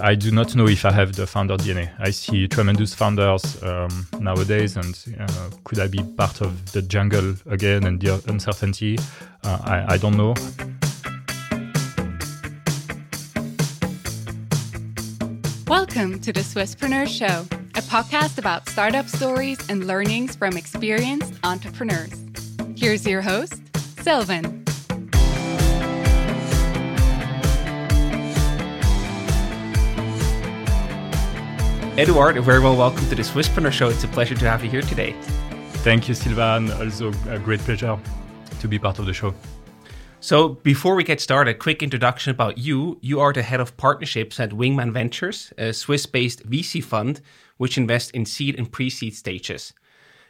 I do not know if I have the founder DNA. I see tremendous founders um, nowadays, and uh, could I be part of the jungle again and the uncertainty? Uh, I, I don't know. Welcome to the Swisspreneur Show, a podcast about startup stories and learnings from experienced entrepreneurs. Here's your host, Silvan. Eduard, very well welcome to the Swisspreneur Show. It's a pleasure to have you here today. Thank you, Silvan. Also, a great pleasure to be part of the show. So, before we get started, quick introduction about you. You are the head of partnerships at Wingman Ventures, a Swiss based VC fund which invests in seed and pre seed stages.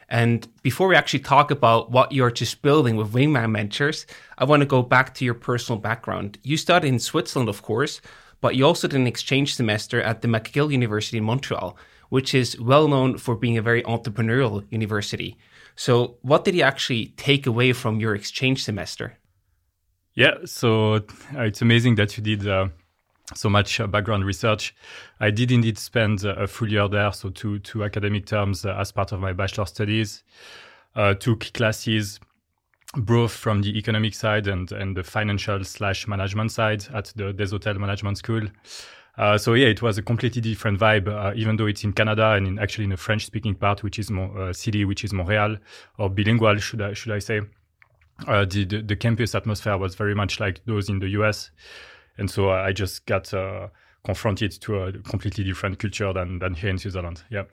And before we actually talk about what you're just building with Wingman Ventures, I want to go back to your personal background. You studied in Switzerland, of course, but you also did an exchange semester at the McGill University in Montreal, which is well known for being a very entrepreneurial university. So, what did you actually take away from your exchange semester? Yeah, so uh, it's amazing that you did uh, so much uh, background research. I did indeed spend uh, a full year there, so two two academic terms uh, as part of my bachelor studies. Uh, took classes both from the economic side and, and the financial slash management side at the Desautels Management School. Uh, so yeah, it was a completely different vibe, uh, even though it's in Canada and in, actually in a French-speaking part, which is more uh, city, which is Montreal, or bilingual, should I should I say? Uh, the, the, the campus atmosphere was very much like those in the US, and so I just got uh, confronted to a completely different culture than than here in Switzerland. Yeah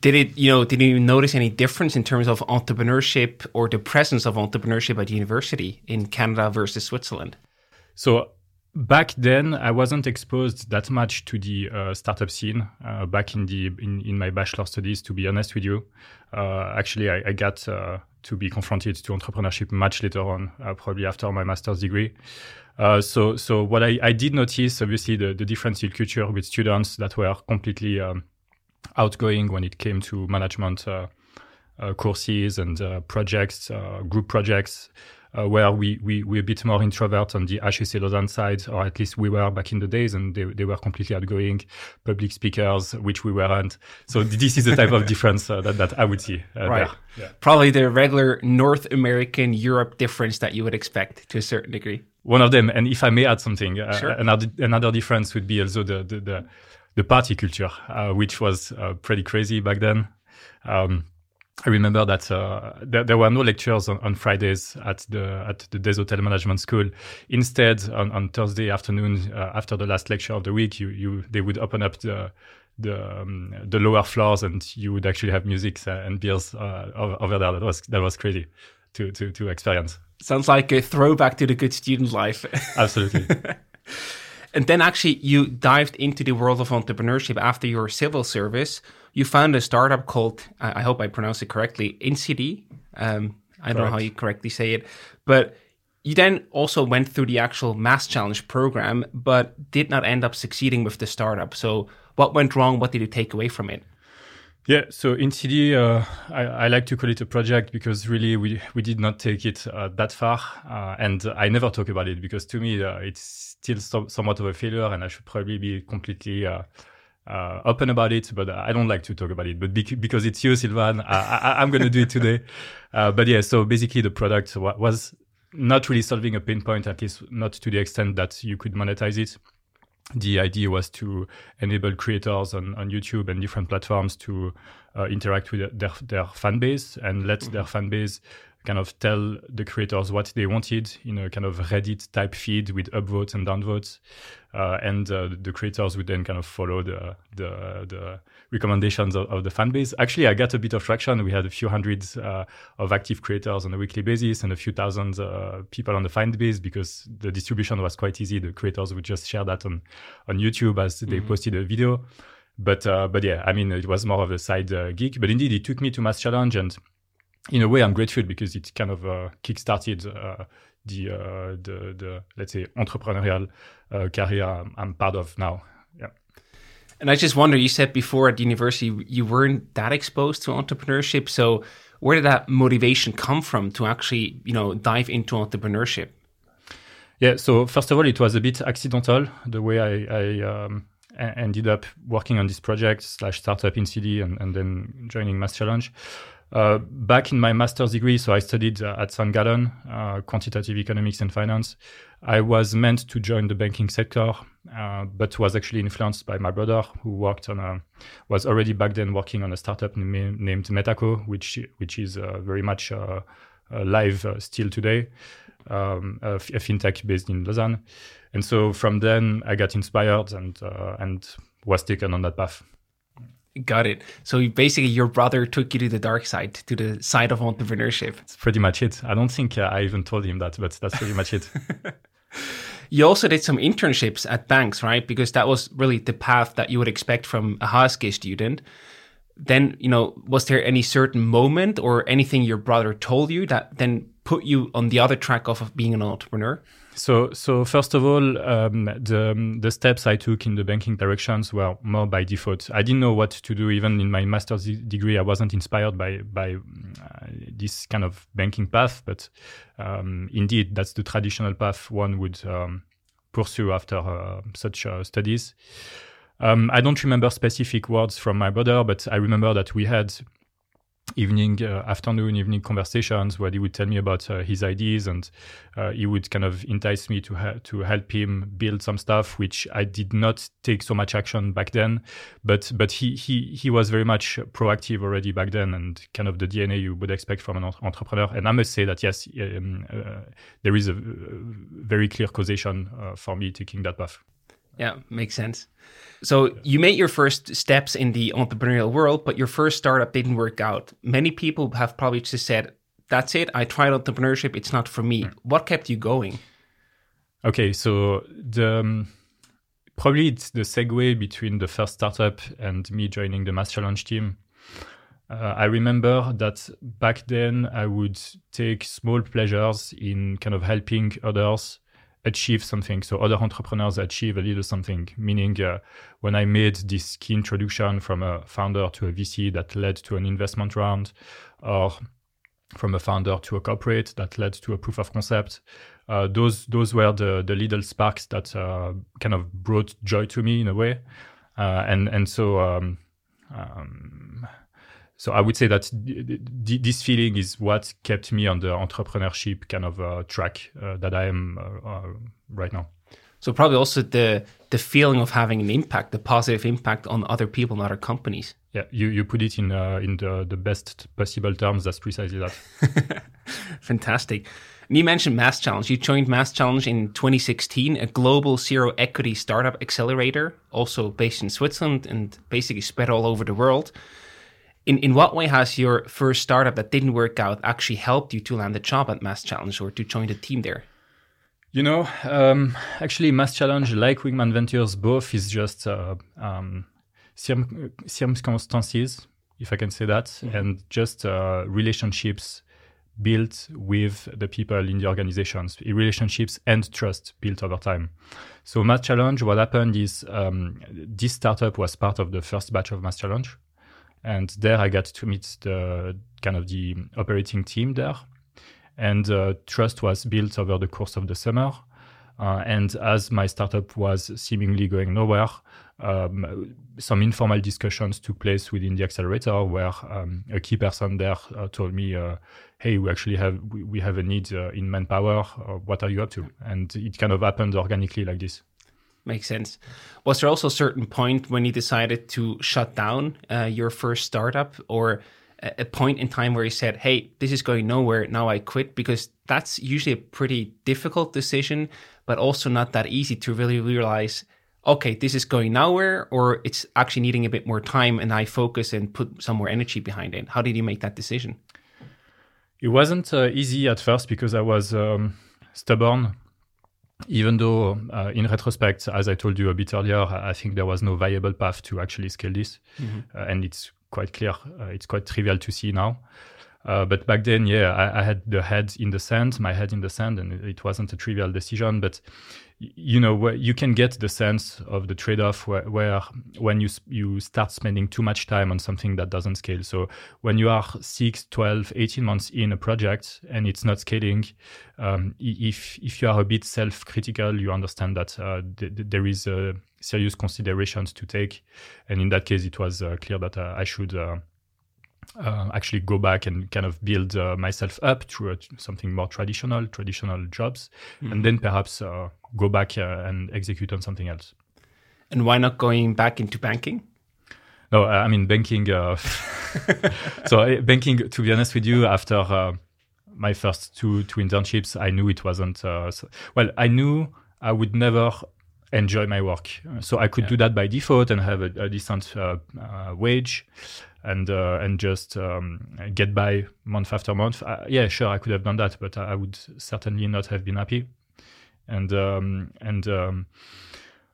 did it you know did you notice any difference in terms of entrepreneurship or the presence of entrepreneurship at university in canada versus switzerland? So back then i wasn't exposed that much to the uh, startup scene uh, back in the in, in my bachelor studies to be honest with you. Uh, actually i, I got uh, to be confronted to entrepreneurship much later on uh, probably after my master's degree. Uh, so so what I, I did notice obviously the, the difference in culture with students that were completely um, outgoing when it came to management uh, uh, courses and uh, projects, group projects. Uh, where we, we, we're a bit more introvert on the HEC Lausanne side, or at least we were back in the days, and they, they were completely outgoing public speakers, which we weren't. So this is the type of difference uh, that, that I would see. Uh, right. Yeah. Probably the regular North American Europe difference that you would expect to a certain degree. One of them, and if I may add something, sure. another, another difference would be also the, the, the the party culture, uh, which was uh, pretty crazy back then. Um, I remember that uh, there, there, were no lectures on, on, Fridays at the at the Desautels Management School. Instead, on, on Thursday afternoon, uh, after the last lecture of the week, you, you they would open up the the um, the lower floors, and you would actually have music and beers uh, over, over there. That was that was crazy to to to experience. Sounds like a throwback to the good student life. Absolutely. And then actually you dived into the world of entrepreneurship after your civil service. You found a startup called, I hope I pronounce it correctly, InCD. Um, I don't know how you correctly say it, but you then also went through the actual Mass Challenge program, but did not end up succeeding with the startup. So what went wrong? What did you take away from it? Yeah, so InCD, uh, I, I, like to call it a project because really we, we did not take it uh, that far. Uh, and I never talk about it because to me, uh, it's still so, somewhat of a failure and I should probably be completely uh, uh, open about it. But I don't like to talk about it. But bec- because it's you, Silvan, I, am going to do it today. but yeah, so basically the product was not really solving a pain point, at least not to the extent that you could monetize it the idea was to enable creators on, on YouTube and different platforms to uh, interact with their, their fan base and let mm-hmm. their fan base kind of tell the creators what they wanted in a kind of Reddit type feed with upvotes and downvotes. Uh, and uh, the creators would then kind of follow the, the, the recommendations of, of, the fan base. Actually, I got a bit of traction. We had a few hundreds uh, of active creators on a weekly basis and a few thousand uh, people on the fan base because the distribution was quite easy. The creators would just share that on, on YouTube as they mm-hmm. posted a video. But uh, but yeah, I mean, it was more of a side uh, gig. But indeed, it took me to Mass Challenge and in a way, I'm grateful because it kind of uh, kickstarted uh, the, uh, the the let's say entrepreneurial uh, career I'm, I'm, part of now. Yeah. And I just wonder, you said before at the university you weren't that exposed to entrepreneurship, so where did that motivation come from to actually you know dive into entrepreneurship? Yeah. So first of all, it was a bit accidental the way I, I um, ended up working on this project slash startup in CD and, and then joining Mass Challenge. Uh, back in my master's degree, so I studied uh, at St. Gallen, uh, quantitative economics and finance. I was meant to join the banking sector, uh, but was actually influenced by my brother, who worked on a, was already back then working on a startup named Metaco, which which is uh, very much live still today, um, a, f- a fintech based in Lausanne. And so from then, I got inspired and and was taken on that path. Got it. So basically, your brother took you to the dark side, to the side of entrepreneurship. That's pretty much it. I don't think uh, I even told him that, but that's pretty much it. you also did some internships at banks, right? Because that was really the path that you would expect from a HSG student. Then, you know, was there any certain moment or anything your brother told you that then put you on the other track of being an entrepreneur? So, so first of all, um, the the steps I took in the banking directions were more by default. I didn't know what to do. Even in my master's degree, I wasn't inspired by by uh, this kind of banking path. But um, indeed, that's the traditional path one would um, pursue after uh, such uh, studies. Um, I don't remember specific words from my brother, but I remember that we had evening uh, afternoon evening conversations where he would tell me about uh, his ideas and uh, he would kind of entice me to ha- to help him build some stuff which I did not take so much action back then. But but he he he was very much proactive already back then and kind of the DNA you would expect from an entrepreneur. And I must say that yes um, uh, there is a very clear causation uh, for me taking that path yeah, makes sense. So you made your first steps in the entrepreneurial world, but your first startup didn't work out. Many people have probably just said, "That's it. I tried entrepreneurship. It's not for me." What kept you going? Okay, so the um, probably it's the segue between the first startup and me joining the Mass Challenge team. Uh, I remember that back then I would take small pleasures in kind of helping others achieve something. So other entrepreneurs achieve a little something, meaning uh, when I made this key introduction from a founder to a VC that led to an investment round, or from a founder to a corporate that led to a proof of concept. Uh, those those were the the little sparks that uh, kind of brought joy to me in a way, uh, and and so um, um, so I would say that this feeling is what kept me on the entrepreneurship kind of uh, track uh, that I am uh, uh, right now. So probably also the the feeling of having an impact, the positive impact on other people and other companies. Yeah, you, you put it in uh, in the, the best possible terms. That's precisely that. Fantastic. And you mentioned Mass Challenge. You joined Mass Challenge in 2016, a global zero equity startup accelerator, also based in Switzerland and basically spread all over the world in, in what way has your first startup that didn't work out actually helped you to land a job at Mass Challenge or to join the team there? You know, um, actually, Mass Challenge, like Wingman Ventures, both is just uh, um, circum- circumstances, if I can say that, mm-hmm. and just uh, relationships built with the people in the organizations, relationships and trust built over time. So Mass Challenge, what happened is um, this startup was part of the first batch of Mass Challenge and there I got to meet the kind of the operating team there, and uh, trust was built over the course of the summer. Uh, and as my startup was seemingly going nowhere, um, some informal discussions took place within the accelerator where um, a key person there uh, told me, uh, "Hey, we actually have we, we have a need uh, in manpower. Uh, what are you up to?" And it kind of happened organically like this. Makes sense. Was there also a certain point when you decided to shut down uh, your first startup or a point in time where you said, hey, this is going nowhere, now I quit? Because that's usually a pretty difficult decision, but also not that easy to really realize, okay, this is going nowhere, or it's actually needing a bit more time and I focus and put some more energy behind it. How did you make that decision? It wasn't uh, easy at first because I was um, stubborn even though uh, in retrospect, as I told you a bit earlier, I think there was no viable path to actually scale this. Mm-hmm. Uh, and it's quite clear, uh, it's quite trivial to see now. Uh, but back then, yeah, I, I, had the head in the sand, my head in the sand, and it wasn't a trivial decision. But you know, you can get the sense of the trade-off where, where, when you you start spending too much time on something that doesn't scale. So when you are 6, 12, 18 months in a project and it's not scaling, um, if if you are a bit self-critical, you understand that uh, th- th- there is a serious considerations to take. And in that case, it was uh, clear that uh, I should uh, uh, actually go back and kind of build uh, myself up through a, something more traditional, traditional jobs, mm-hmm. and then perhaps go back and execute on something else. And why not going back into banking? No, I mean banking. so banking, to be honest with you, after my first two two internships, I knew it wasn't. Uh, so, well, I knew I would never enjoy my work, so I could yeah. do that by default and have a, a decent uh, uh, wage, and uh, and just um, get by month after month. Yeah, sure, I could have done that, but I would certainly not have been happy. And um, and um,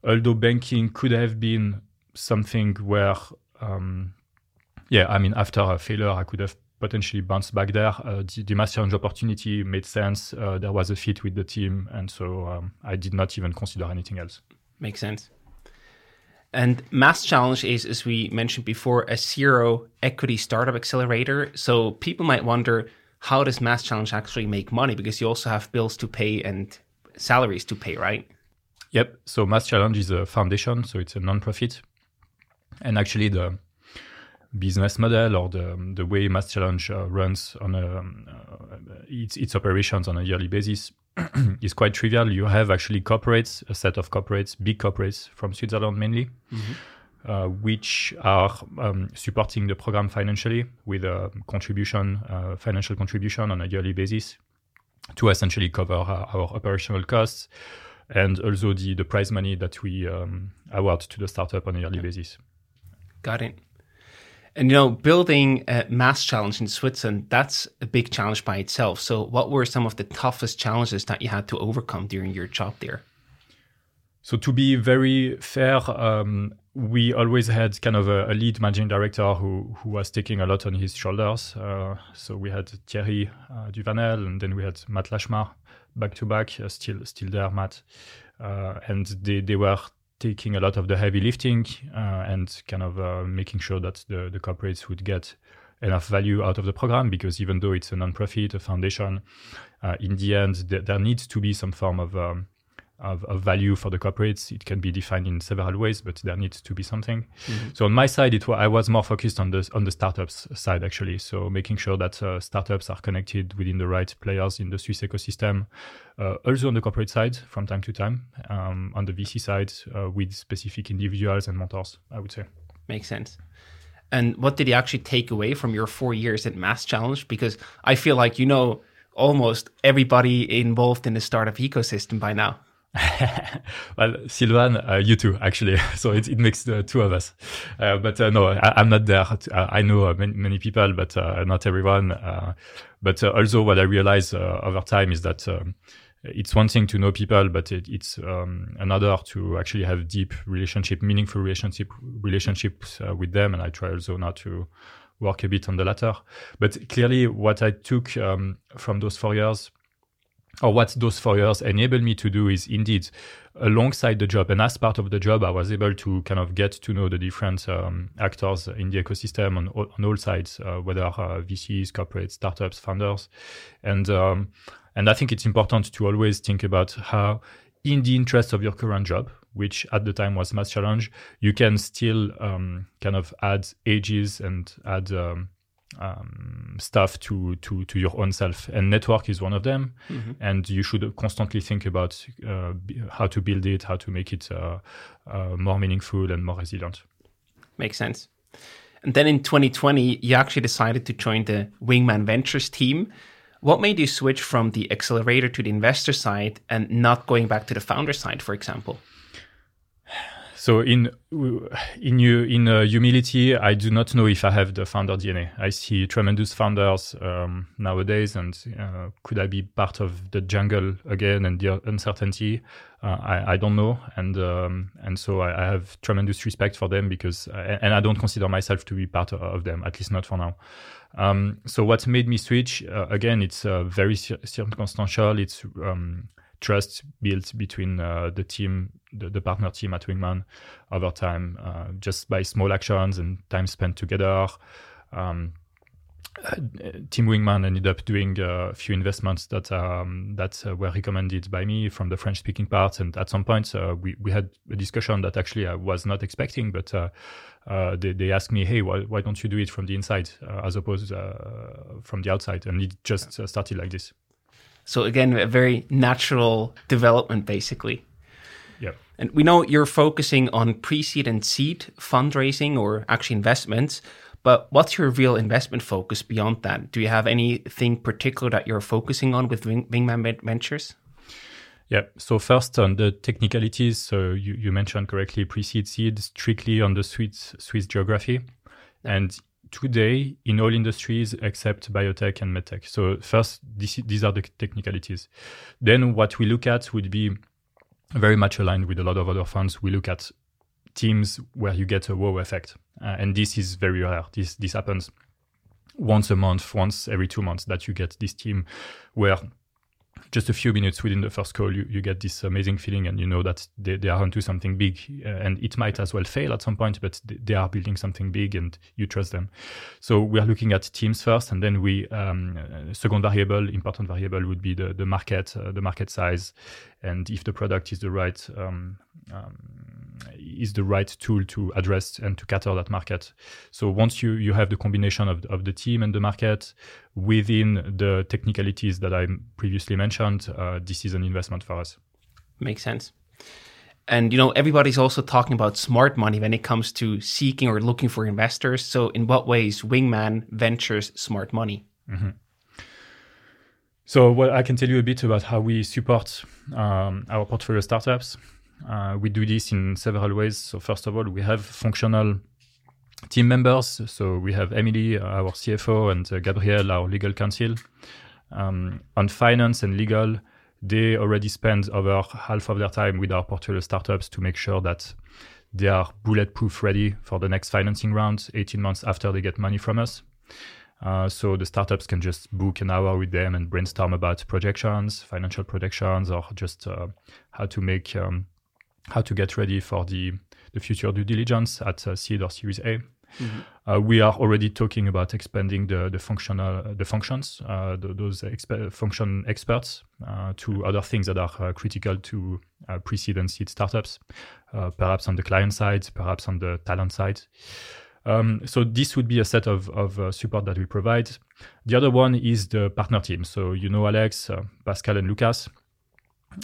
although banking could have been something where um, yeah, I mean, after a failure, I could have potentially bounced back there. Uh, the, the opportunity made sense. Uh, there was a fit with the team, and so um, I did not even consider anything else. Makes sense. And Mass Challenge is, as we mentioned before, a zero equity startup accelerator. So people might wonder, how does Mass Challenge actually make money? Because you also have bills to pay and salaries to pay, right? Yep. So Mass Challenge is a foundation, so it's a non-profit, and actually the business model or the, the way Mass Challenge uh, runs on a, uh, its, its operations on a yearly basis is quite trivial. You have actually corporates, a set of corporates, big corporates from Switzerland mainly, mm-hmm. uh, which are um, supporting the program financially with a contribution, uh, financial contribution on a yearly basis to essentially cover our, our operational costs and also the, the prize money that we um, award to the startup on a yearly yeah. basis. Got it. And you know, building a mass challenge in Switzerland, that's a big challenge by itself. So, what were some of the toughest challenges that you had to overcome during your job there? So, to be very fair, um, we always had kind of a, a, lead managing director who, who was taking a lot on his shoulders. Uh, so, we had Thierry uh, Duvanel, and then we had Matt Lashmar back to back, uh, still still there, Matt. Uh, and they, they were taking a lot of the heavy lifting uh, and kind of uh, making sure that the, the corporates would get enough value out of the program because even though it's a non-profit, a foundation, uh, in the end, th- there needs to be some form of um, of, of, value for the corporates. It can be defined in several ways, but there needs to be something. Mm-hmm. So on my side, it I was more focused on the on the startups side actually. So making sure that uh, startups are connected within the right players in the Swiss ecosystem. Uh, also on the corporate side, from time to time, um, on the VC side, uh, with specific individuals and mentors, I would say. Makes sense. And what did you actually take away from your four years at Mass Challenge? Because I feel like you know almost everybody involved in the startup ecosystem by now. well, Silvan, uh, you too, actually. So it, it makes the two of us. Uh, but uh, no, I, am not there. I know uh, many, many people, but uh, not everyone. Uh, but also, what I realize over time is that um, it's one thing to know people, but it, it's um, another to actually have deep relationship, meaningful relationship relationships with them. And I try also now to work a bit on the latter. But clearly, what I took um, from those four years or what those four years enabled me to do is indeed alongside the job and as part of the job i was able to kind of get to know the different um, actors in the ecosystem on, on all sides uh, whether uh, vcs corporates startups founders. And um, and i think it's important to always think about how in the interest of your current job which at the time was mass challenge you can still um, kind of add ages and add um, stuff to, to, to your own self. And network is one of them. Mm-hmm. And you should constantly think about uh, how to build it, how to make it uh, uh, more meaningful and more resilient. Makes sense. And then in 2020, you actually decided to join the Wingman Ventures team. What made you switch from the accelerator to the investor side and not going back to the founder side, for example? So in in you in uh, humility, I do not know if I have the founder DNA. I see tremendous founders um, nowadays, and uh, could I be part of the jungle again and the uncertainty? Uh, I, I don't know, and um, and so I, I, have tremendous respect for them because, uh, and I don't consider myself to be part of them, at least not for now. Um, so what made me switch uh, again? It's uh, very circumstantial. It's um, trust built between uh, the team, the, the, partner team at Wingman over time, uh, just by small actions and time spent together. Um, uh, Team Wingman ended up doing a few investments that um, that were recommended by me from the French-speaking part, and at some point uh, we we had a discussion that actually I was not expecting, but uh, uh, they they asked me, hey, why why don't you do it from the inside as opposed from the outside, and it just started like this. So again, a very natural development, basically. Yeah. And we know you're focusing on pre-seed and seed fundraising or actually investments. But what's your real investment focus beyond that? Do you have anything particular that you're focusing on with Wing- Wingman Ventures? Yeah. So first on the technicalities, so you, you mentioned correctly pre-seed seed strictly on the Swiss Swiss geography, and today in all industries except biotech and medtech. So first, this, these are the technicalities. Then what we look at would be very much aligned with a lot of other funds. We look at teams where you get a wow effect. Uh, and this is very rare. This this happens once a month, once every two months that you get this team where just a few minutes within the first call, you, you get this amazing feeling and you know that they, they are onto something big uh, and it might as well fail at some point, but they are building something big and you trust them. So we are looking at teams first and then we, um, second variable, important variable would be the, the market, uh, the market size. And if the product is the right, um, um, is the right tool to address and to cater that market. So once you, you have the combination of, of the team and the market within the technicalities that I previously mentioned, uh, this is an investment for us. Makes sense. And you know, everybody's also talking about smart money when it comes to seeking or looking for investors. So, in what ways Wingman ventures smart money? Mm-hmm. So, well, I can tell you a bit about how we support um, our portfolio startups. Uh, we do this in several ways. So first of all, we have functional team members. So we have Emily, our CFO, and uh, Gabriel, our legal counsel. Um, on finance and legal, they already spend over half of their time with our portfolio startups to make sure that they are bulletproof ready for the next financing round 18 months after they get money from us. Uh, so the startups can just book an hour with them and brainstorm about projections, financial projections, or just uh, how to make um, how to get ready for the, the future due diligence at uh, seed or Series A. Mm-hmm. Uh, we are already talking about expanding the the functional the functions, uh, the, those exper- function experts, uh, to other things that are uh, critical to uh, pre-seed and seed startups, perhaps on the client side, perhaps on the talent side. Um, so this would be a set of, of support that we provide. The other one is the partner team. So you know Alex, Pascal, and Lucas.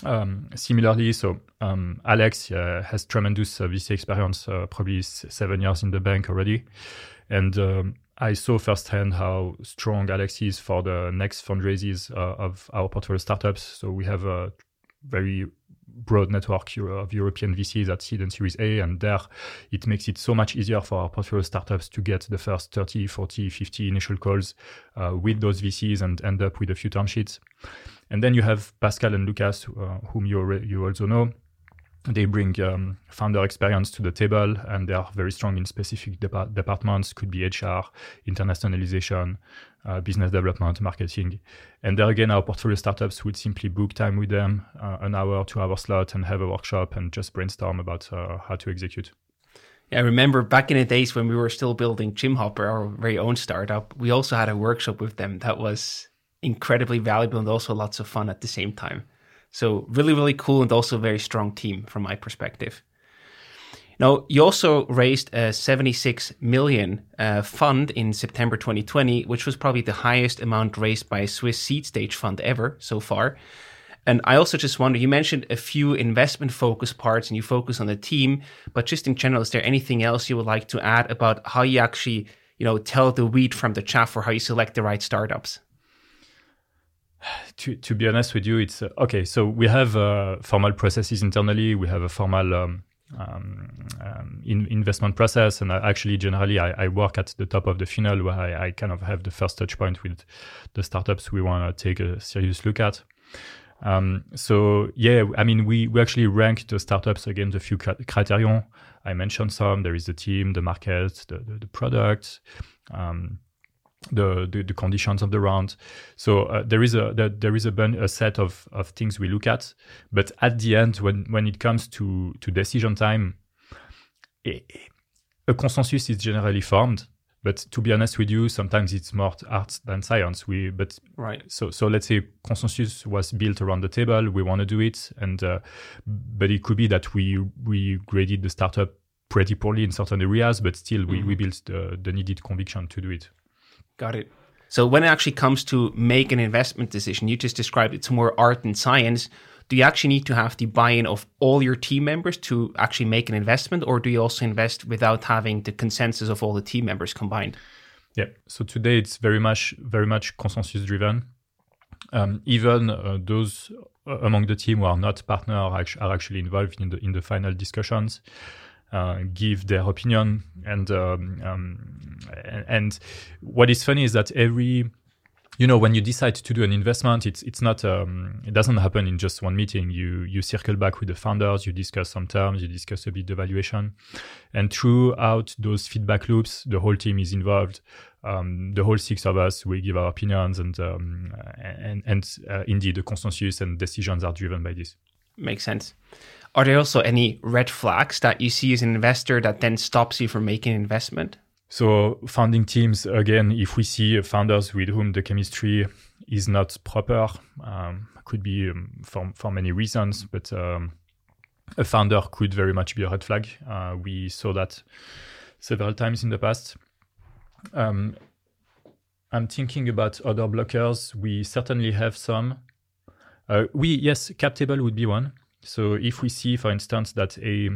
Um, similarly, so um, Alex uh, has tremendous uh, VC experience, uh, probably seven years in the bank already, and um, I saw firsthand how strong Alex is for the next fundraisers uh, of our portfolio startups. So we have a very broad network of European VCs at seed and Series A, and there it makes it so much easier for our portfolio startups to get the first 30, 40, 50 initial calls uh, with those VCs and end up with a few term sheets. And then you have Pascal and Lucas, uh, whom you, you also know. They bring um, founder experience to the table and they are very strong in specific departments, could be HR, internationalization, uh, business development, marketing. And there again, our portfolio startups would simply book time with them, uh, an hour, two hour slot, and have a workshop and just brainstorm about uh, how to execute. Yeah, I remember back in the days when we were still building Gymhopper, our very own startup, we also had a workshop with them that was incredibly valuable and also lots of fun at the same time. So really, really cool and also very strong team from my perspective. Now, you also raised a 76 million uh, fund in September 2020, which was probably the highest amount raised by a Swiss seed stage fund ever so far. And I also just wonder, you mentioned a few investment focus parts and you focus on the team, but just in general, is there anything else you would like to add about how you actually, you know, tell the wheat from the chaff or how you select the right startups? To, to be honest with you, it's uh, okay. So we have uh, formal processes internally. We have a formal um, um, um, in, investment process, and I, actually, generally, I, I, work at the top of the funnel where I, I, kind of have the first touch point with the startups we want to take a serious look at. Um, so yeah, I mean, we, we actually rank the startups against a few criterion. I mentioned some. There is the team, the market, the, the, the product. Um, the, the, the conditions of the round. So uh, there is a there, there is a, bun- a set of, of things we look at, but at the end, when when it comes to to decision time, a consensus is generally formed. but to be honest with you, sometimes it's more art than science. We but right. So so let's say consensus was built around the table. We want to do it, and uh, but it could be that we we graded the startup pretty poorly in certain areas, but still we, mm-hmm. we built the, the needed conviction to do it. Got it. So when it actually comes to make an investment decision, you just described it's more art than science. Do you actually need to have the buy-in of all your team members to actually make an investment, or do you also invest without having the consensus of all the team members combined? Yeah. So today it's very much very much consensus driven. Um, even uh, those uh, among the team who are not partner are, are actually involved in the in the final discussions. Uh, give their opinion. And, um, um, and what is funny is that every you know when you decide to do an investment it's it's not um, it doesn't happen in just one meeting. You you circle back with the founders you discuss some terms you discuss a bit the valuation. And throughout those feedback loops the whole team is involved. Um, the whole six of us we give our opinions and um, and and uh, indeed the consensus and decisions are driven by this. Makes sense are there also any red flags that you see as an investor that then stops you from making an investment? So, founding teams, again, if we see founders with whom the chemistry is not proper, um, could be um, for, for many reasons, but um, a founder could very much be a red flag. Uh, we saw that several times in the past. Um, I'm thinking about other blockers. We certainly have some. Uh, we yes, cap table would be one. So if we see, for instance, that a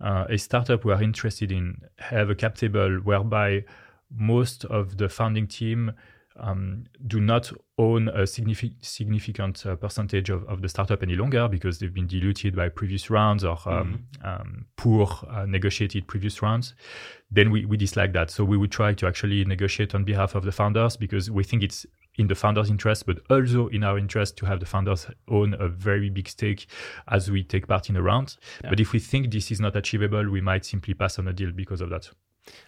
uh, a startup we are interested in have a cap table whereby most of the founding team um, do not own a significant significant uh, percentage of, of the startup any longer because they've been diluted by previous rounds or um, mm-hmm. um, poor uh, negotiated previous rounds, then we, we dislike that. So we would try to actually negotiate on behalf of the founders because we think it's in the founders' interest, but also in our interest to have the founders own a very big stake as we take part in a round. Yeah. But if we think this is not achievable, we might simply pass on a deal because of that.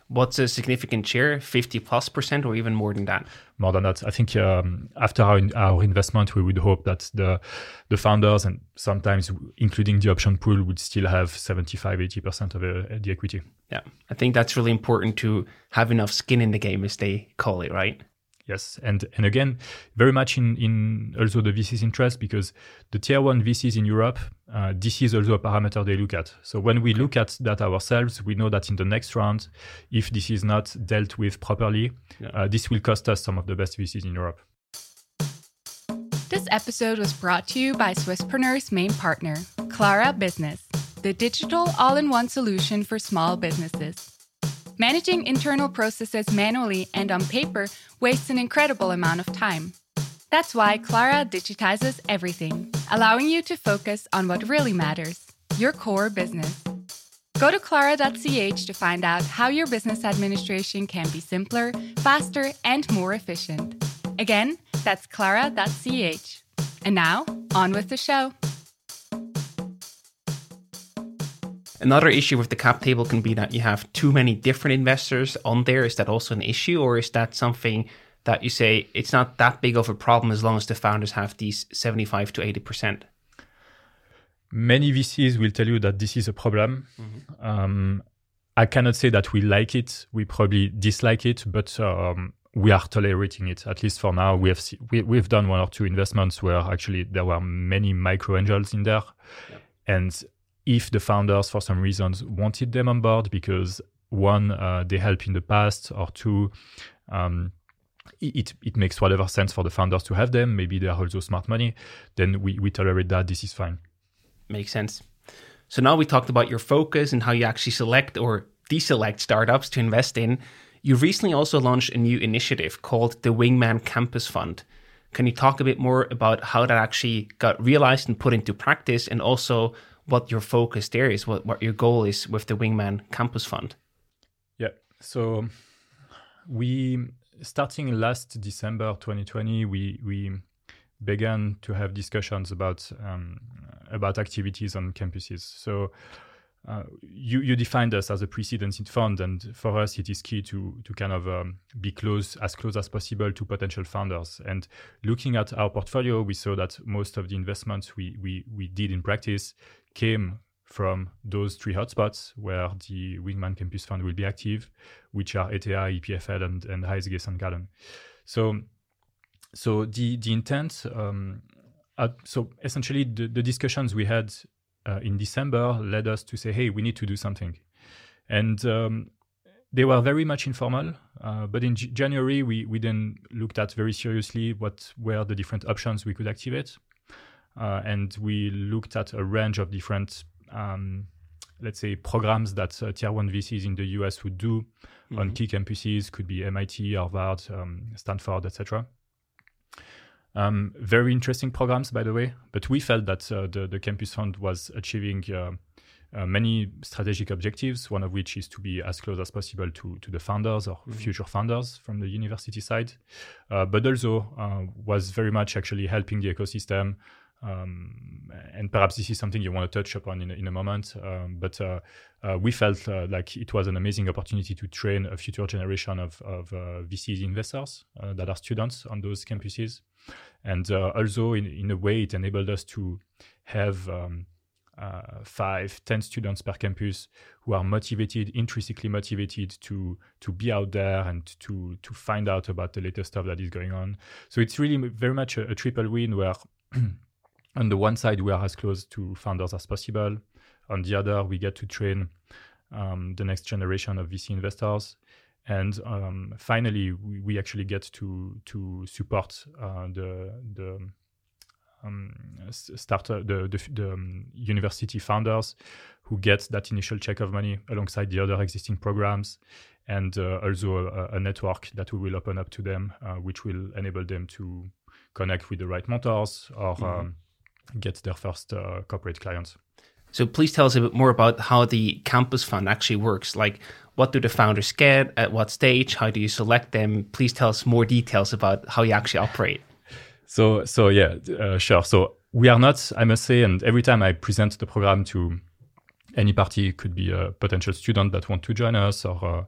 What's a significant share? 50 plus percent or even more than that? More than that. I think um, after our, our investment, we would hope that the, the founders and sometimes including the option pool would still have 75, 80% of uh, the equity. Yeah. I think that's really important to have enough skin in the game, as they call it, right? Yes, and and again, very much in in also the VC's interest because the tier one VCs in Europe, uh, this is also a parameter they look at. So when we look at that ourselves, we know that in the next round, if this is not dealt with properly, yeah. uh, this will cost us some of the best VCs in Europe. This episode was brought to you by Swisspreneurs' main partner, Klara Business, the digital all-in-one solution for small businesses. Managing internal processes manually and on paper wastes an incredible amount of time. That's why Klara digitizes everything, allowing you to focus on what really matters your core business. Go to klara.ch to find out how your business administration can be simpler, faster, and more efficient. Again, that's klara.ch. And now, on with the show. Another issue with the cap table can be that you have too many different investors on there. Is that also an issue, or is that something that you say it's not that big of a problem as long as the founders have these 75 to 80%? Many VCs will tell you that this is a problem. Mm-hmm. Um, I cannot say that we like it. We probably dislike it, but um, we are tolerating it. At least for now, we have see, we, we've done one or two investments where actually there were many micro angels in there, yep. and if the founders, for some reasons, wanted them on board because one, uh, they helped in the past, or two, um, it, it makes whatever sense for the founders to have them. Maybe they are also smart money. Then we, we tolerate that. This is fine. Makes sense. So now we talked about your focus and how you actually select or deselect startups to invest in. You recently also launched a new initiative called the Wingman Campus Fund. Can you talk a bit more about how that actually got realized and put into practice and also what your focus there is, what, what your goal is with the Wingman Campus Fund. Yeah. So we starting last December 2020, we we began to have discussions about um, about activities on campuses. So uh, you you defined us as a pre-seed fund, and for us it is key to to kind of um, be close as close as possible to potential founders. And looking at our portfolio, we saw that most of the investments we we we did in practice came from those three hotspots where the Wingman Campus Fund will be active, which are ETH, EPFL, and, and HSG St. Gallen. So, so the, the intent, um, uh, so essentially the, the discussions we had uh, in December led us to say, hey, we need to do something. And um, they were very much informal, uh, but in G- January, we, we then looked at very seriously what were the different options we could activate. Uh, and we looked at a range of different um, let's say programs that uh, tier one VCs in the US would do mm-hmm. on key campuses could be MIT, Harvard, um, Stanford, etc. Um, very interesting programs, by the way. But we felt that uh, the the campus fund was achieving uh, uh, many strategic objectives. One of which is to be as close as possible to to the founders or mm-hmm. future founders from the university side, uh, but also uh, was very much actually helping the ecosystem. Um, and perhaps this is something you want to touch upon in, in a moment. Um, but uh, uh, we felt uh, like it was an amazing opportunity to train a future generation of, of uh, VC investors uh, that are students on those campuses. And uh, also, in, in a way, it enabled us to have um, five, ten students per campus who are motivated, intrinsically motivated to to be out there and to to find out about the latest stuff that is going on. So it's really very much a, a triple win where on the one side, we are as close to founders as possible. On the other, we get to train um, the next generation of VC investors. And um, finally, we, we, actually get to to support uh, the the um, starter the the, the um, university founders who get that initial check of money alongside the other existing programs, and uh, also a, a, network that we will open up to them, uh, which will enable them to connect with the right mentors or mm-hmm um, get their first uh, corporate clients. So please tell us a bit more about how the campus fund actually works. Like, what do the founders get? At what stage? How do you select them? Please tell us more details about how you actually operate. So, so yeah, uh, sure. So we are not, I must say, and every time I present the program to any party, it could be a potential student that want to join us or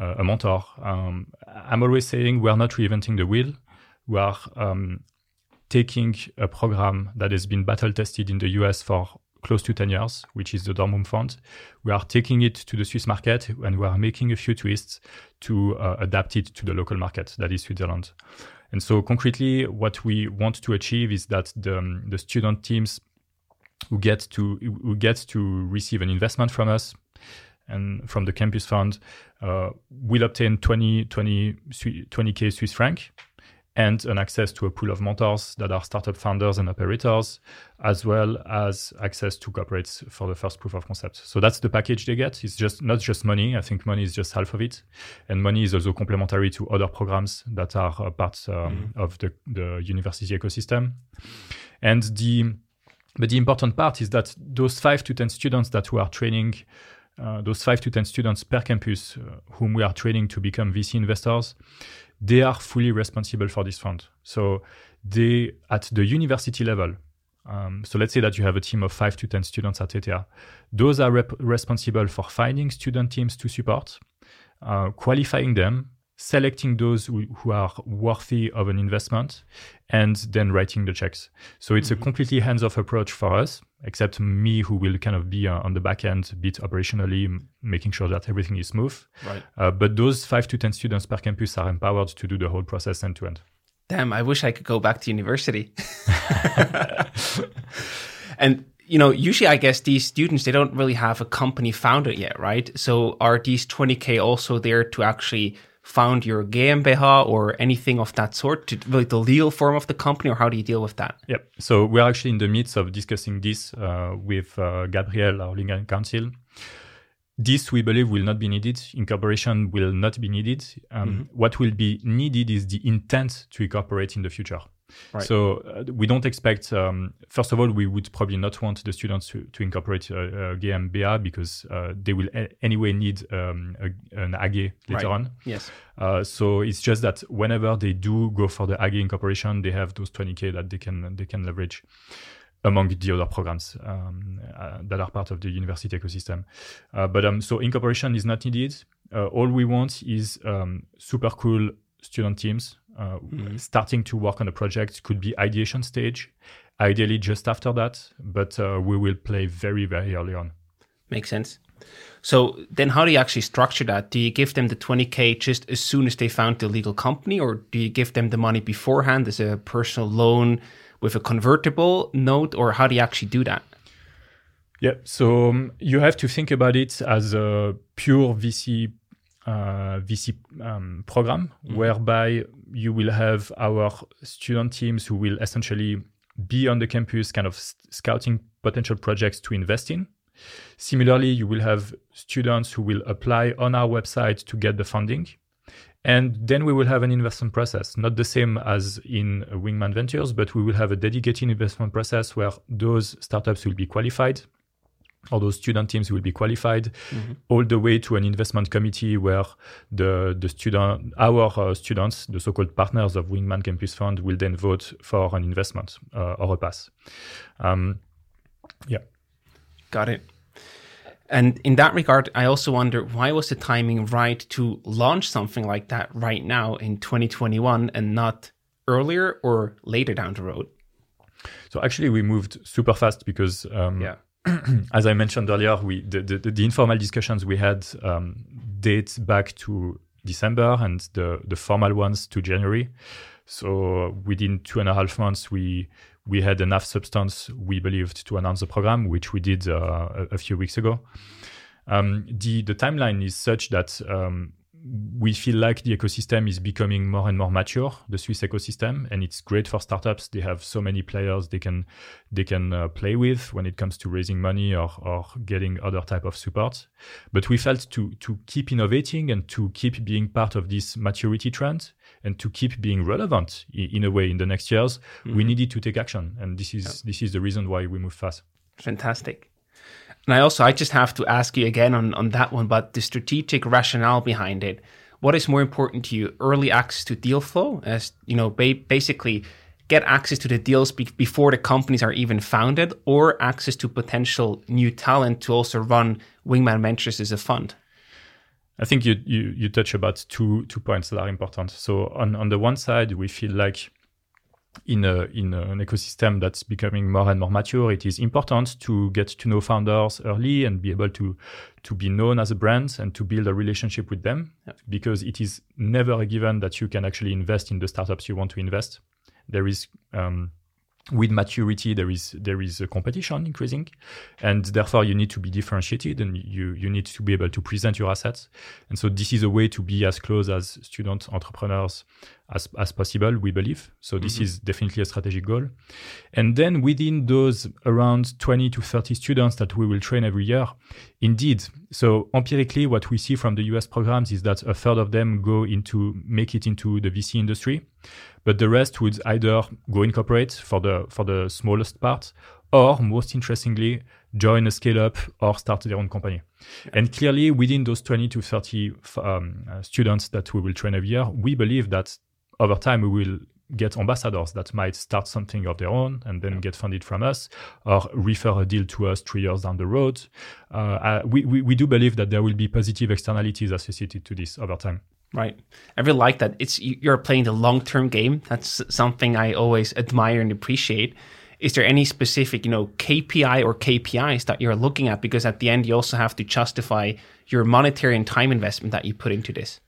uh, a mentor. Um, I'm always saying we are not reinventing the wheel. We are um, taking a program that has been battle tested in the US for close to 10 years, which is the Dorm Room Fund. We are taking it to the Swiss market and we are making a few twists to uh, adapt it to the local market, that is Switzerland. And so, concretely, what we want to achieve is that the, um, the student teams who get to who get to receive an investment from us and from the campus fund uh, will obtain 20 20 20k Swiss franc and an access to a pool of mentors that are startup founders and operators, as well as access to corporates for the first proof of concept. So that's the package they get. It's just not just money. I think money is just half of it, and money is also complementary to other programs that are parts um, mm-hmm. of the, the university ecosystem. And the but the important part is that those five to ten students that we are training. Uh, those five to 10 students per campus uh, whom we are training to become VC investors, they are fully responsible for this fund. So they at the university level. Um, so let's say that you have a team of five to ten students at ETH. Those are rep- responsible for finding student teams to support, uh, qualifying them, selecting those who, who, are worthy of an investment, and then writing the checks. So it's mm-hmm. a completely hands-off approach for us except me who will kind of be uh, on the back end, bit operationally, m- making sure that everything is smooth. Right. Uh, but those five to 10 students per campus are empowered to do the whole process end to end. Damn, I wish I could go back to university. and you know, usually I guess these students they don't really have a company founded yet, right? So are these 20k also there to actually found your GmbH or anything of that sort? To like the legal form of the company or how do you deal with that? Yep. So we're actually in the midst of discussing this uh, with uh, gabriel our legal counsel. This we believe will not be needed. Incorporation will not be needed. Um, mm-hmm. what will be needed is the intent to incorporate in the future Right. So uh, we don't expect. Um, first of all, we would probably not want the students to, to incorporate uh, uh, GmbH because uh, they will a- anyway need um, a, an AG later right. on. Yes. Uh, so it's just that whenever they do go for the AG incorporation, they have those 20k that they can they can leverage among the other programs um, uh, that are part of the university ecosystem. Uh, but um, so incorporation is not needed. Uh, all we want is um, super cool student teams uh, mm-hmm. starting to work on a project could be ideation stage ideally just after that, but uh, we will play very, very early on. Makes sense. So then how do you actually structure that? Do you give them the 20K just as soon as they found the legal company, or do you give them the money beforehand as a personal loan with a convertible note, or how do you actually do that? Yeah, so um, you have to think about it as a pure VC uh, VC um, program, mm-hmm. whereby you will have our student teams who will essentially be on the campus, kind of scouting potential projects to invest in. Similarly, you will have students who will apply on our website to get the funding. And then we will have an investment process, not the same as in Wingman Ventures, but we will have a dedicated investment process where those startups will be qualified or those student teams will be qualified. Mm-hmm. all the way to an investment committee where the the student our uh, students the so-called partners of wingman campus fund will then vote for an investment uh, or a pass. Um, yeah. Got it. And in that regard i also wonder why was the timing right to launch something like that right now in 2021 and not earlier or later down the road? So actually we moved super fast because um, yeah as I mentioned earlier, we the, the, the informal discussions we had um, date back to December and the, the formal ones to January. So within two and a half months, we we had enough substance, we believed, to announce the program, which we did uh, a, a, few weeks ago. Um, the the timeline is such that um, we feel like the ecosystem is becoming more and more mature, the Swiss ecosystem, and it's great for startups. They have so many players they can they can uh, play with when it comes to raising money or, or getting other type of support. But we felt to to keep innovating and to keep being part of this maturity trend and to keep being relevant in a way in the next years, mm-hmm. we needed to take action, and this is yeah. this is the reason why we move fast. Fantastic. And I also I just have to ask you again on, on that one, but the strategic rationale behind it. What is more important to you? Early access to deal flow, as you know, ba- basically get access to the deals be- before the companies are even founded, or access to potential new talent to also run Wingman Ventures as a fund. I think you you you touch about two two points that are important. So on on the one side, we feel like in a in a, an ecosystem that's becoming more and more mature, it is important to get to know founders early and be able to to be known as a brand and to build a relationship with them, yeah. because it is never a given that you can actually invest in the startups you want to invest. There is um, with maturity there is there is a competition increasing and therefore you need to be differentiated and you you need to be able to present your assets and so this is a way to be as close as student entrepreneurs as, as possible we believe. So this mm-hmm. is definitely a strategic goal. And then within those around 20 to 30 students that we will train every year indeed. So empirically what we see from the us programs is that a third of them go into make it into the vc industry but the rest would either go in corporate for the for the smallest part or most interestingly join a scale up or start their own company. And clearly within those 20 to 30 um, uh, students that we will train every year we believe that over time we will get ambassadors that might start something of their own and then get funded from us or refer a deal to us three years down the road. Uh, uh, we, we, we do believe that there will be positive externalities associated to this over time. Right. I really like that. It's you're playing the long-term game. That's something I always admire and appreciate. Is there any specific, you know, KPI or KPIs that you're looking at? Because at the end, you also have to justify your monetary and time investment that you put into this.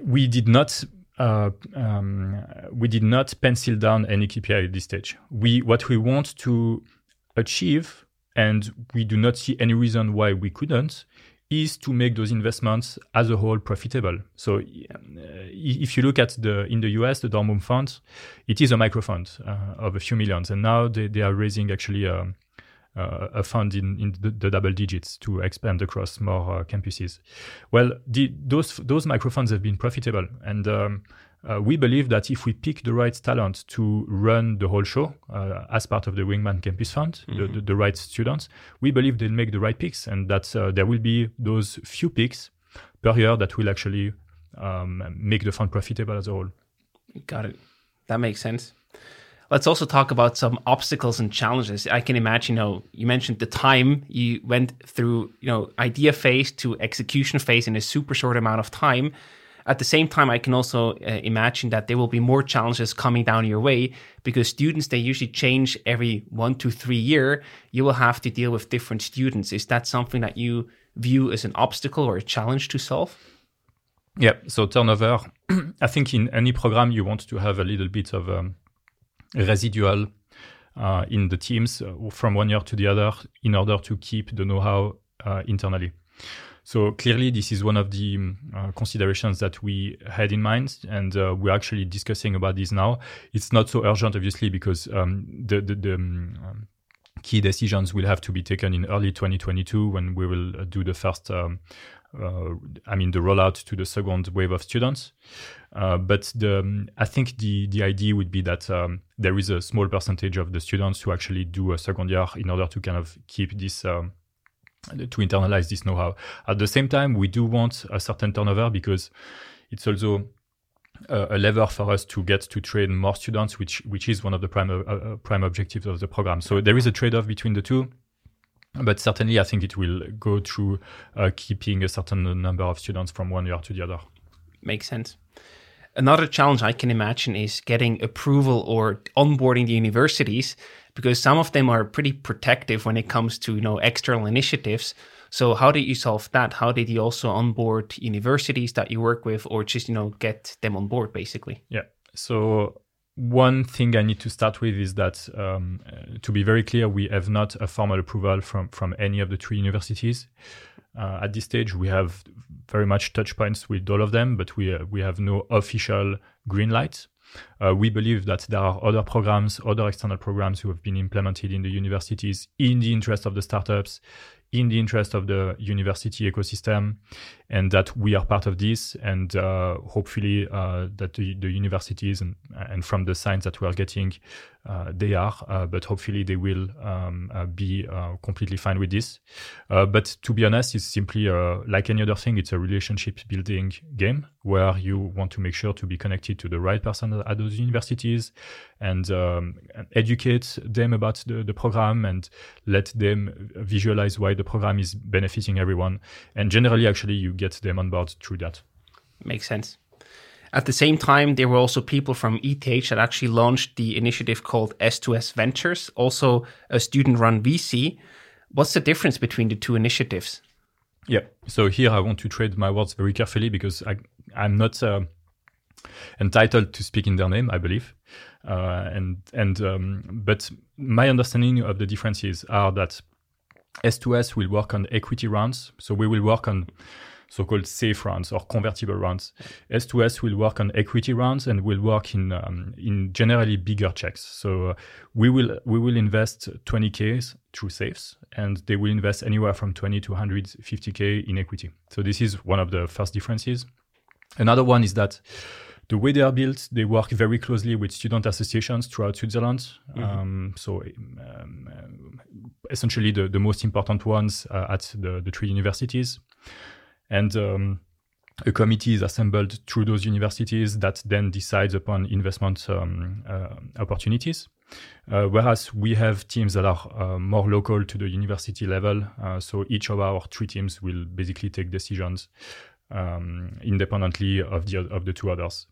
We did not uh, um, we did not pencil down any KPI at this stage. We what we want to achieve, and we do not see any reason why we couldn't, is to make those investments as a whole profitable. So, uh, if you look at the in the US, the Dorm Room fund, it is a micro fund uh, of a few millions, and now they, they are raising actually um, a fund in, in the, the, double digits to expand across more uh, campuses. Well, the, those those micro funds have been profitable, and um, uh, we believe that if we pick the right talent to run the whole show uh, as part of the Wingman Campus Fund, mm-hmm. the, the, the, right students, we believe they'll make the right picks and that uh, there will be those few picks per year that will actually um, make the fund profitable as a whole. Got it. That makes sense. Let's also talk about some obstacles and challenges. I can imagine, you know, you mentioned the time you went through, you know, idea phase to execution phase in a super short amount of time At the same time, I can also uh, imagine that there will be more challenges coming down your way because students they usually change every one to three year. You will have to deal with different students. Is that something that you view as an obstacle or a challenge to solve? Yeah. So turnover, I think in any program you want to have a little bit of um, residual uh, in the teams uh, from one year to the other in order to keep the know-how uh, internally. So clearly, this is one of the um, uh, considerations that we had in mind, and uh, we're actually discussing about this now. It's not so urgent, obviously, because um, the the, the um, key decisions will have to be taken in early 2022 when we will uh, do the first. Um, uh, I mean, the rollout to the second wave of students. Uh, but the, um, I think the the idea would be that um, there is a small percentage of the students who actually do a second year in order to kind of keep this um, to internalize this know-how. At the same time, we do want a certain turnover because it's also a, a lever for us to get to train more students, which which is one of the prime uh, uh, prime objectives of the program. So there is a trade-off between the two. But certainly, I think it will go through uh, keeping a certain number of students from one year to the other. Makes sense. Another challenge I can imagine is getting approval or onboarding the universities because some of them are pretty protective when it comes to you know external initiatives. So how did you solve that? How did you also onboard universities that you work with, or just you know get them on board basically? Yeah. So one thing I need to start with is that um, to be very clear, we have not a formal approval from from any of the three universities. Uh, at this stage, we have very much touch points with all of them, but we uh, we have no official green light. Uh, we believe that there are other programs, other external programs who have been implemented in the universities in the interest of the startups, in the interest of the university ecosystem, and that we are part of this. And uh, hopefully, uh, that the, the, universities and, and from the signs that we are getting, uh, they are, uh, but hopefully they will um, uh, be completely fine with this. but to be honest, it's simply like any other thing, it's a relationship building game where you want to make sure to be connected to the right person at those universities and, um, educate them about the, the program and let them visualize why the program is benefiting everyone. And generally, actually, you get them on board through that. Makes sense. At the same time, there were also people from ETH that actually launched the initiative called S2S Ventures, also a student run VC. What's the difference between the two initiatives? Yeah. So here I want to trade my words very carefully because I, I'm not uh, entitled to speak in their name, I believe. Uh, and and um, but my understanding of the differences are that S2S will work on equity rounds. So we will work on so-called safe rounds or convertible rounds. S2S will work on equity rounds and will work in um, in generally bigger checks. So uh, we will we will invest 20k through safes, and they will invest anywhere from 20 to 150k in equity. So this is one of the first differences. Another one is that the way they are built, they work very closely with student associations throughout Switzerland. Mm-hmm. Um, so um, essentially the, the most important ones uh, at the, the three universities and um, a committee is assembled through those universities that then decides upon investment um, uh, opportunities. Uh, whereas we have teams that are uh, more local to the university level, uh, so each of our three teams will basically take decisions um, independently of the of the two others.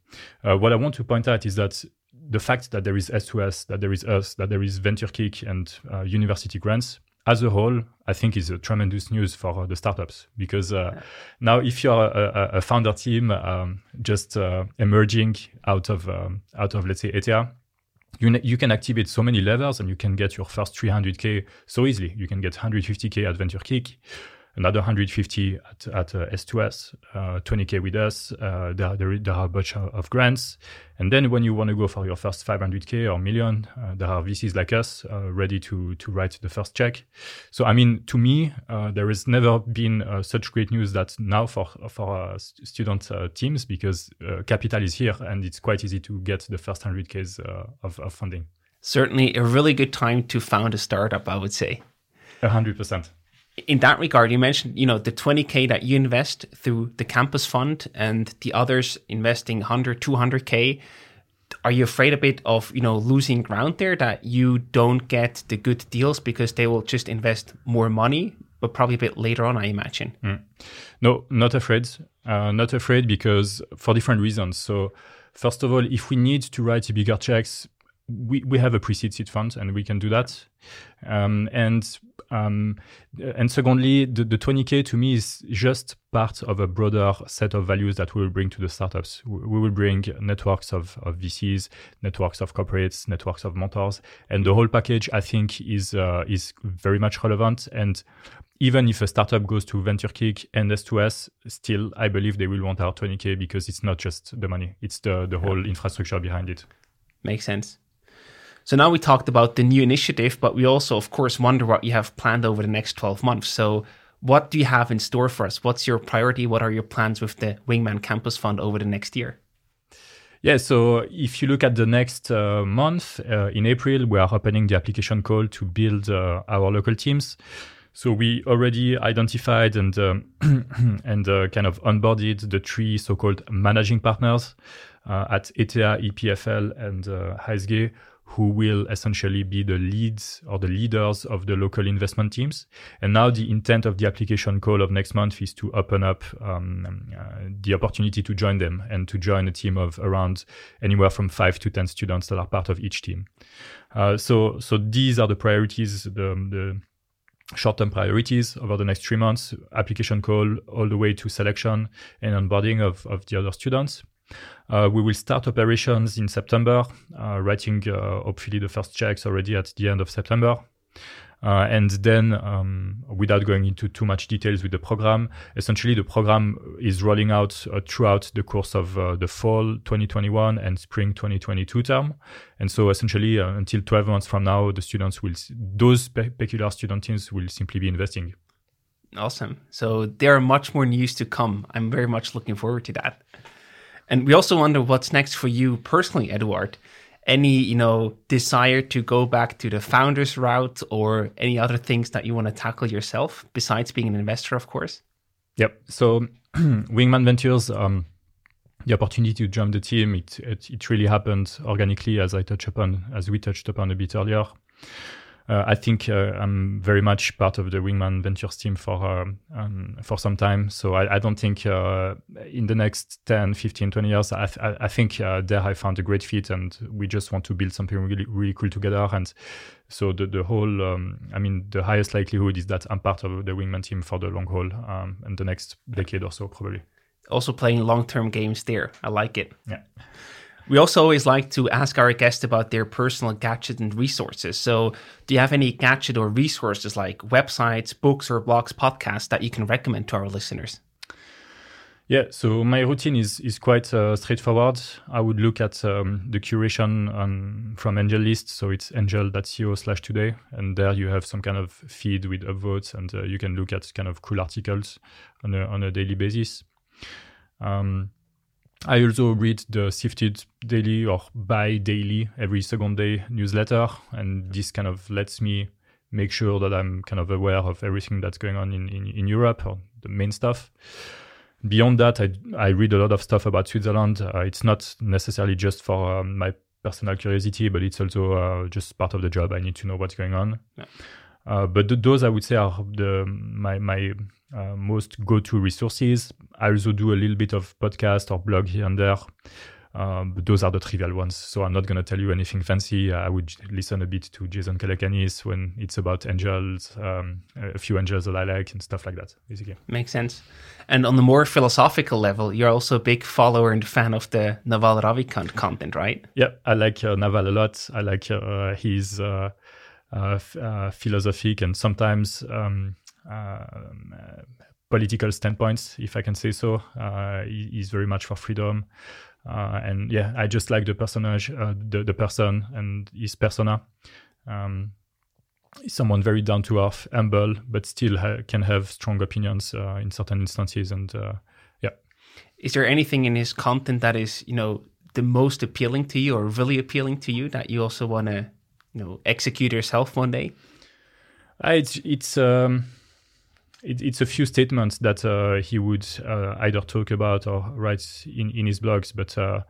Uh, what I want to point out is that the fact that there is S2S, that there is us, that there is VentureKick and uh, university grants as a whole, I think is a tremendous news for the startups because uh, yeah. now if you're a, a, founder team um, just uh, emerging out of um, out of let's say ETH, you you can activate so many levers and you can get your first 300k so easily. You can get 150k at VentureKick another 150 at, at uh, S2S, uh, 20K with us. Uh, there, there, there, are a bunch of grants. And then when you want to go for your first 500K or million, uh, there are VCs like us uh, ready to, to write the first check. So, I mean, to me, uh, there has never been such great news that now for, for student teams because capital is here and it's quite easy to get the first 100Ks of, of funding. Certainly a really good time to found a startup, I would say. 100% in that regard, you mentioned, you know, the 20K that you invest through the campus fund and the others investing 100, 200K. Are you afraid a bit of, you know, losing ground there that you don't get the good deals because they will just invest more money, but probably a bit later on, I imagine? Mm. No, not afraid. Uh, not afraid because for different reasons. So, first of all, if we need to write bigger checks, we, we have a pre-seed seed fund and we can do that. Um, and um, and secondly, the, the 20k to me is just part of a broader set of values that we will bring to the startups. We will bring networks of, of VCs, networks of corporates, networks of mentors, and the whole package I think is uh, is very much relevant. And even if a startup goes to VentureKick and S2S, still I believe they will want our 20k because it's not just the money; it's the the whole infrastructure behind it. Makes sense. So now we talked about the new initiative, but we also, of course, wonder what you have planned over the next 12 months. So, what do you have in store for us? What's your priority? What are your plans with the Wingman Campus Fund over the next year? Yeah, so if you look at the next uh, month, uh, in April, we are opening the application call to build uh, our local teams. So we already identified and um, and uh, kind of onboarded the three so-called managing partners uh, at ETH, EPFL, and uh, HSG who will essentially be the leads or the leaders of the local investment teams. And now the intent of the application call of next month is to open up um, uh, the opportunity to join them and to join a team of around anywhere from five to 10 students that are part of each team. Uh, so, so these are the priorities, the, the short-term priorities over the next three months, application call all the way to selection and onboarding of, of the other students. Uh, we will start operations in September, uh, writing uh, hopefully the first checks already at the end of September. Uh, and then, um, without going into too much details with the program, essentially the program is rolling out uh, throughout the course of uh, the fall 2021 and spring 2022 term. And so, essentially, until 12 months from now, the students will, those pe- peculiar student teams will simply be investing. Awesome. So there are much more news to come. I'm very much looking forward to that. And we also wonder what's next for you personally, Eduard. Any, you know, desire to go back to the founder's route or any other things that you want to tackle yourself besides being an investor, of course? Yep. So Wingman Ventures, um, the opportunity to join the team, it, it, it really happened organically, as I touched upon, as we touched upon a bit earlier uh, I think uh, I'm very much part of the Wingman Ventures team for uh, um, for some time. So I, I don't think uh, in the next 10, 15, 20 years, I, th- I think uh, there I found a great fit and we just want to build something really, really cool together. And so the, the whole, um, I mean, the highest likelihood is that I'm part of the Wingman team for the long haul um, and the next decade or so, probably. Also playing long term games there. I like it. Yeah. We also always like to ask our guests about their personal gadgets and resources. So, do you have any gadget or resources like websites, books, or blogs, podcasts that you can recommend to our listeners? Yeah, so my routine is is quite uh, straightforward. I would look at um, the curation on, from AngelList, so it's angel.co slash today, and there you have some kind of feed with upvotes, and uh, you can look at kind of cool articles on a on a daily basis. Um, I also read the Sifted daily or bi daily every second day newsletter, and this kind of lets me make sure that I'm kind of aware of everything that's going on in, in, in Europe or the main stuff. Beyond that, I, I read a lot of stuff about Switzerland. Uh, it's not necessarily just for um, my personal curiosity, but it's also uh, just part of the job. I need to know what's going on. Yeah. Uh, but th- those I would say are the my my uh, most go-to resources. I also do a little bit of podcast or blog here and there. Um, but those are the trivial ones. So I'm not going to tell you anything fancy. I would listen a bit to Jason Calacanis when it's about angels, um, a few angels that I like and stuff like that, basically. Makes sense. And on the more philosophical level, you're also a big follower and fan of the Naval Ravikant content, right? Yeah, I like uh, Naval a lot. I like uh, his uh, uh, uh philosophic and sometimes um, uh, political standpoints, if I can say so. Uh, he's very much for freedom. Uh, and yeah, I just like the personage, the, the person and his persona. Um, someone very down to earth, humble, but still ha- can have strong opinions uh, in certain instances. And uh, yeah, is there anything in his content that is you know the most appealing to you or really appealing to you that you also want to you know execute yourself one day? Uh, it's it's um, it, it's a few statements that uh, he would uh, either talk about or write in, in his blogs, but uh,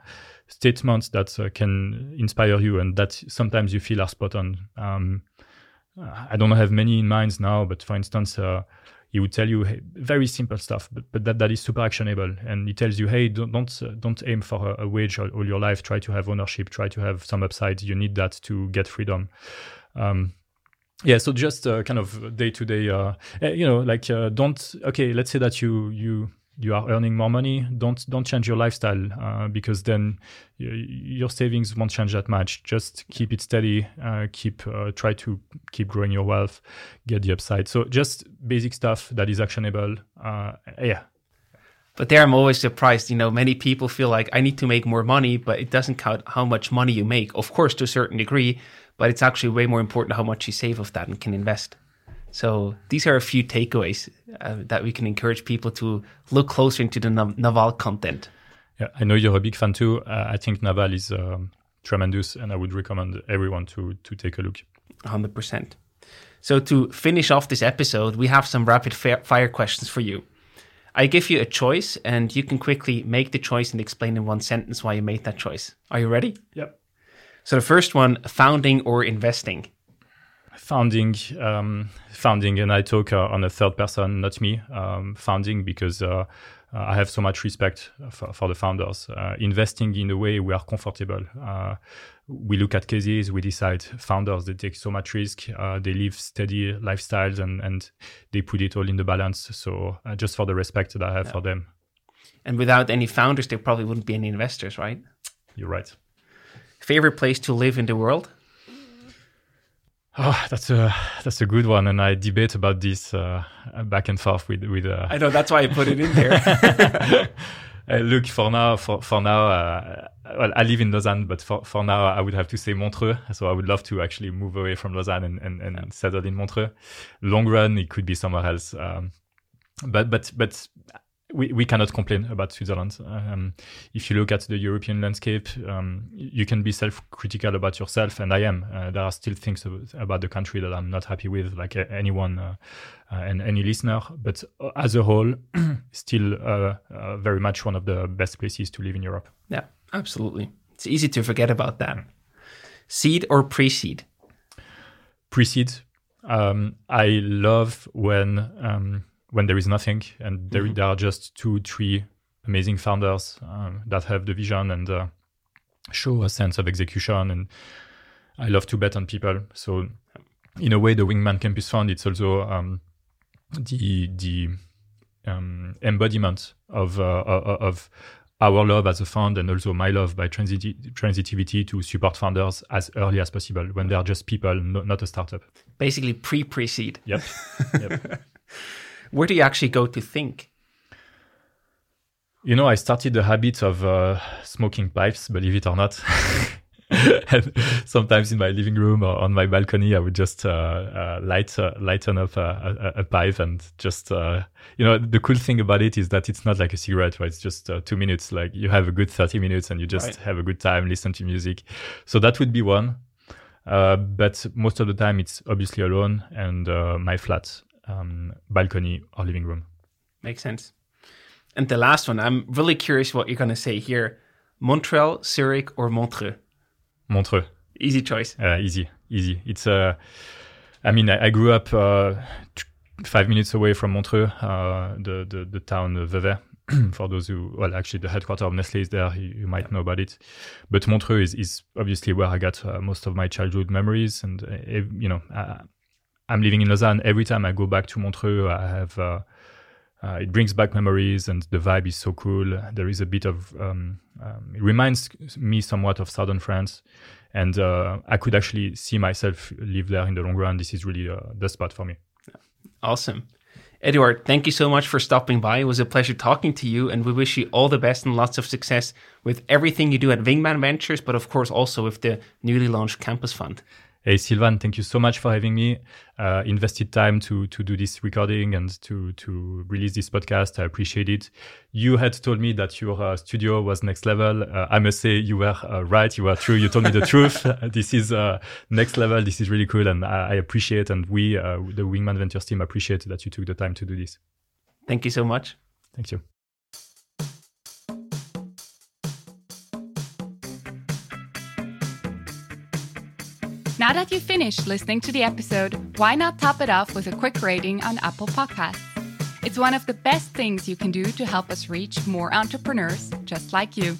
statements that uh, can inspire you and that sometimes you feel are spot on. Um, I don't have many in mind now, but for instance, uh, he would tell you hey, very simple stuff, but, but that, that is super actionable. And he tells you, hey, don't don't, uh, don't aim for a, a wage all, all, your life. Try to have ownership. Try to have some upside. You need that to get freedom. Um, yeah, so just uh, kind of day to day, you know, like uh, don't. Okay, let's say that you you you are earning more money don't don't change your lifestyle uh, because then your savings won't change that much. Just keep it steady uh, keep uh, try to keep growing your wealth get the upside. So just basic stuff that is actionable uh, yeah. But there i'm always surprised you know many people feel like i need to make more money but it doesn't count how much money you make. Of course to a certain degree but it's actually way more important how much you save of that and can invest so these are a few takeaways uh, that we can encourage people to look closer into the Naval content. Yeah, I know you're a big fan too. Uh, I think Naval is um, tremendous, and I would recommend everyone to to take a look. Hundred percent. So to finish off this episode, we have some rapid fire questions for you. I give you a choice, and you can quickly make the choice and explain in one sentence why you made that choice. Are you ready? Yep. So the first one: founding or investing founding um, founding and i talk uh, on a third person not me um, founding because uh, i have so much respect for, for the founders. Uh, investing in a way we are comfortable. Uh, we look at cases we decide founders they take so much risk uh, they live steady lifestyles and, and they put it all in the balance. So uh, just for the respect that i have yeah. for them. And without any founders there probably wouldn't be any investors right? You're right. Favorite place to live in the world Oh, that's a that's a good one, and I debate about this uh, back and forth with with. Uh... I know that's why I put it in there. uh, look, for now, for for now, uh, well, I live in Lausanne, but for for now, I would have to say Montreux. So I would love to actually move away from Lausanne and and, and yeah. settle in Montreux. Long run, it could be somewhere else. Um, but but but we, we cannot complain about Switzerland. Um, if you look at the European landscape, um, you can be self-critical about yourself, and I am. Uh, there are still things about the country that I'm not happy with, like anyone uh, uh, and any listener. But uh, as a whole, still uh, uh, very much one of the best places to live in Europe. Yeah, absolutely. It's easy to forget about that. Seed or pre-seed? Pre-seed. Um, I love when um, when there is nothing and there, mm-hmm. there are just two three amazing founders um, that have the vision and uh, show a sense of execution and i love to bet on people so in a way the wingman campus fund it's also um, the the um, embodiment of uh, of our love as a fund and also my love by transit- transitivity to support founders as early as possible when they are just people, no, not a startup. Basically, pre pre-seed. Yep. yep. Where do you actually go to think? You know, I started the habit of uh, smoking pipes, believe it or not. and sometimes in my living room or on my balcony, I would just uh, uh, light uh, lighten up a, a, a, pipe and just uh, you know the cool thing about it is that it's not like a cigarette, right? It's just uh, two minutes. Like you have a good thirty minutes and you just right. have a good time, listen to music. So that would be one. Uh, but most of the time, it's obviously alone and my flat um, balcony or living room. Makes sense. And the last one, I'm really curious what you're going to say here. Montreal, Zurich, or Montreux? Montreux. Easy choice. Uh, easy, easy. It's uh, I mean, I, I grew up uh, five minutes away from Montreux, uh, the, the the town of Vevey. For those who, well, actually, the headquarters of Nestle is there. You, you might yeah. know about it. But Montreux is, is obviously where I got uh, most of my childhood memories, and uh, you know, I'm living in Lausanne. Every time I go back to Montreux, I have uh, uh, it brings back memories, and the vibe is so cool. There is a bit of um, um, it reminds me somewhat of southern France, and uh, I could actually see myself live there in the long run. This is really uh, the spot for me. Awesome. Eduard, thank you so much for stopping by. It was a pleasure talking to you, and we wish you all the best and lots of success with everything you do at Wingman Ventures, but of course also with the newly launched Campus Fund. Hey Silvan, thank you so much for having me. Uh, invested time to to do this recording and to to release this podcast. I appreciate it. You had told me that your uh, studio was next level. Uh, I must say you were uh, right. You were true. You told me the truth. this is uh, next level. This is really cool, and I, I appreciate. And we, uh, the Wingman Ventures team, appreciate that you took the time to do this. Thank you so much. Thank you. Now that you've finished listening to the episode, why not top it off with a quick rating on Apple Podcasts? It's one of the best things you can do to help us reach more entrepreneurs just like you.